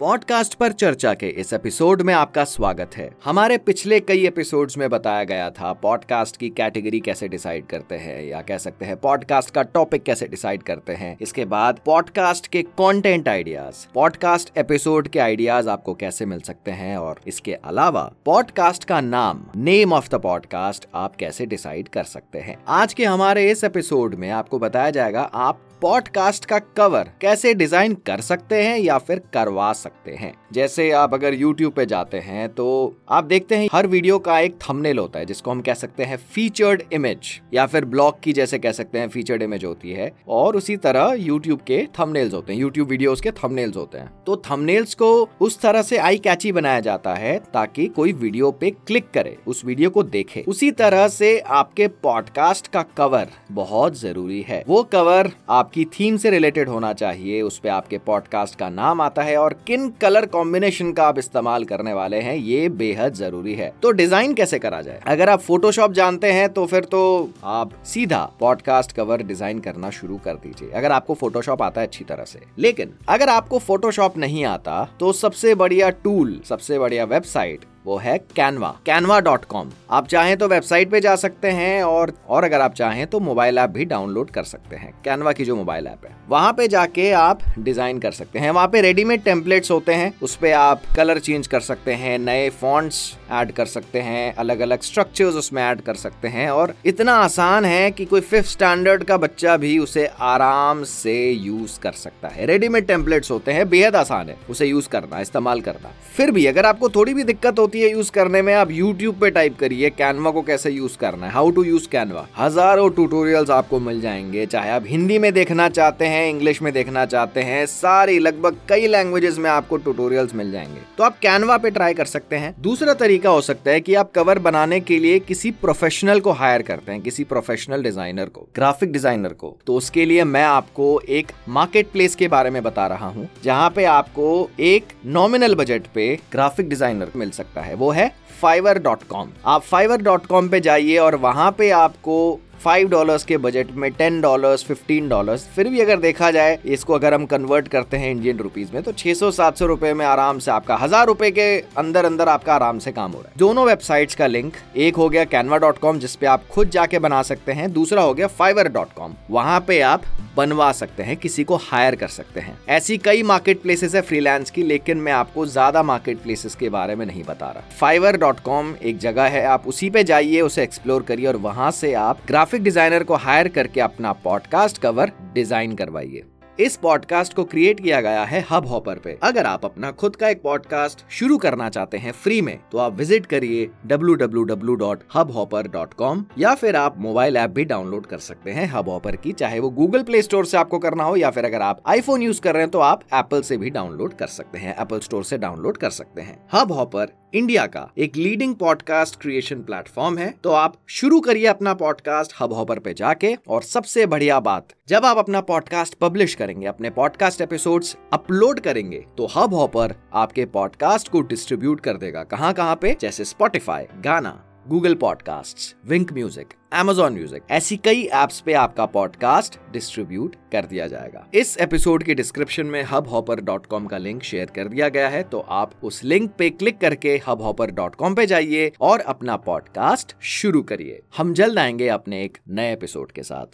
Podcast पर चर्चा के इस एपिसोड में आपका स्वागत है। हमारे पिछले कई एपिसोड्स में बताया गया था पॉडकास्ट की कैटेगरी कैसे डिसाइड करते हैं या कह सकते हैं पॉडकास्ट का टॉपिक कैसे डिसाइड करते हैं। इसके बाद पॉडकास्ट के कंटेंट आइडियाज़, पॉडकास्ट एपिसोड के आइडियाज़ आपको कैसे मिल सकते हैं और इसके अलावा पॉडकास्ट का नाम, नेम ऑफ़ द पॉडकास्ट आप कैसे डिसाइड कर सकते हैं। आज के हमारे इस एपिसोड में आपको बताया जाएगा आप पॉडकास्ट का कवर कैसे डिज़ाइन कर सकते हैं या फिर करवा सकते हैं? जैसे आप अगर YouTube पे जाते हैं तो आप देखते हैं हर वीडियो का एक थंबनेल होता है, जिसको हम कह सकते हैं फीचर्ड इमेज या फिर ब्लॉग की जैसे कह सकते हैं फीचर्ड इमेज होती है, और उसी तरह YouTube के थंबनेल्स होते हैं, YouTube वीडियोस के थंबनेल्स होते हैं। तो थंबनेल्स को उस तरह से आई कैची बनाया जाता है, ताकि कोई वीडियो पे क्लिक करे, उस वीडियो को देखे। उसी तरह से आपके पॉडकास्ट का कवर बहुत ज़रूरी है। वो कवर आप आपकी थीम से रिलेटेड होना चाहिए, उस पर आपके पॉडकास्ट का नाम आता है और किन कलर कॉम्बिनेशन का आप इस्तेमाल करने वाले हैं, ये बेहद ज़रूरी है। तो डिज़ाइन कैसे करा जाए? अगर आप फोटोशॉप जानते हैं तो फिर तो आप सीधा पॉडकास्ट कवर डिज़ाइन करना शुरू कर दीजिए, अगर आपको फोटोशॉप आता है अच्छी तरह से। लेकिन अगर आपको फोटोशॉप नहीं आता तो सबसे बढ़िया टूल सबसे बढ़िया वेबसाइट वो है कैनवा कैनवा डॉट कॉम आप चाहें तो वेबसाइट पे जा सकते हैं और और अगर आप चाहें तो मोबाइल ऐप भी डाउनलोड कर सकते हैं, कैनवा की जो मोबाइल ऐप है। वहाँ पे जाके आप डिज़ाइन कर सकते हैं। वहाँ पे रेडीमेड टेम्पलेट्स होते हैं, उस पर आप कलर चेंज कर सकते हैं, नए फॉन्ट्स ऐड कर सकते हैं अलग अलग स्ट्रक्चर्स उसमें ऐड कर सकते हैं और इतना आसान है कि कोई फिफ्थ स्टैंडर्ड का बच्चा भी उसे आराम से यूज़ कर सकता है। रेडीमेड टेम्पलेट्स होते हैं, बेहद आसान है उसे यूज़ करना, इस्तेमाल करना। फिर भी अगर आपको थोड़ी भी दिक्कत होती है यूज़ करने में, आप यूट्यूब पे टाइप करिए कैनवा को कैसे यूज़ करना है हाउ टू यूज़ कैनवा हज़ारों ट्यूटोरियल्स आपको मिल जाएँगे, चाहे आप हिंदी में देखना चाहते हैं इंग्लिश में देखना चाहते हैं, सारी लगभग कई लैंग्वेजेस में आपको ट्यूटोरियल्स मिल जाएँगे। तो आप कैनवा पे ट्राई कर सकते हैं। दूसरा तरीका हो सकता है कि आप कवर बनाने के लिए किसी प्रोफेशनल को हायर करते हैं, किसी प्रोफेशनल डिज़ाइनर को ग्राफिक डिज़ाइनर को। तो उसके लिए मैं आपको एक मार्केट प्लेस के बारे में बता रहा हूँ, जहाँ पे आपको एक नॉमिनल बजट पे ग्राफिक डिज़ाइनर मिल सकता है। वो है फाइवर डॉट कॉम आप फाइवर डॉट कॉम पे जाइए और वहाँ पे आपको फाइव डॉलर्स के बजट में, टेन डॉलर्स, फिफ्टीन डॉलर्स, फिर भी अगर देखा जाए, इसको अगर हम कन्वर्ट करते हैं इंडियन रुपीज़ में तो छह सौ सात सौ रुपए में आराम से आपका, हज़ार रुपए के अंदर अंदर आपका आराम से काम हो रहा है। दोनों वेबसाइट्स का लिंक एक हो गया कैनवा डॉट कॉम जिसपे आप खुद जाके बना सकते हैं, दूसरा हो गया फाइवर डॉट कॉम वहाँ पे आप बनवा सकते हैं, किसी को हायर कर सकते हैं। ऐसी कई मार्केट प्लेसेस है फ्रीलांस की, लेकिन मैं आपको ज़्यादा मार्केट प्लेसेस के बारे में नहीं बता रहा। फाइवर डॉट कॉम एक जगह है, आप उसी पे जाइए, उसे एक्सप्लोर करिए और वहाँ से आप ग्राफिक डिज़ाइनर को हायर करके अपना पॉडकास्ट कवर डिज़ाइन करवाइए। इस पॉडकास्ट को क्रिएट किया गया है हब हॉपर पे। अगर आप अपना खुद का एक पॉडकास्ट शुरू करना चाहते हैं फ्री में तो आप विज़िट करिए www.hubhopper.com या फिर आप मोबाइल ऐप भी डाउनलोड कर सकते हैं हब हॉपर की, चाहे वो गूगल प्ले स्टोर से आपको करना हो या फिर अगर आप आईफोन यूज़ कर रहे हैं तो आप एप्पल से भी डाउनलोड कर सकते हैं एप्पल स्टोर से डाउनलोड कर सकते हैं। हब हॉपर इंडिया का एक लीडिंग पॉडकास्ट क्रिएशन प्लेटफॉर्म है तो आप शुरू करिए अपना पॉडकास्ट हब हॉपर पे जाके। और सबसे बढ़िया बात, जब आप अपना पॉडकास्ट पब्लिश करेंगे, अपने पॉडकास्ट एपिसोड्स अपलोड करेंगे तो हब हॉपर आपके पॉडकास्ट को डिस्ट्रीब्यूट कर देगा। कहाँ कहाँ पे? जैसे Spotify Gaana Google podcast Wynk music Amazon music ऐसी कई एप्स पे आपका पॉडकास्ट डिस्ट्रीब्यूट कर दिया जाएगा। इस एपिसोड के डिस्क्रिप्शन में हब हॉपर डॉट कॉम का लिंक शेयर कर दिया गया है तो आप उस लिंक पे क्लिक करके हब हॉपर डॉट कॉम पे जाइए और अपना पॉडकास्ट शुरू करिए। हम जल्द आएँगे अपने एक नए एपिसोड के साथ।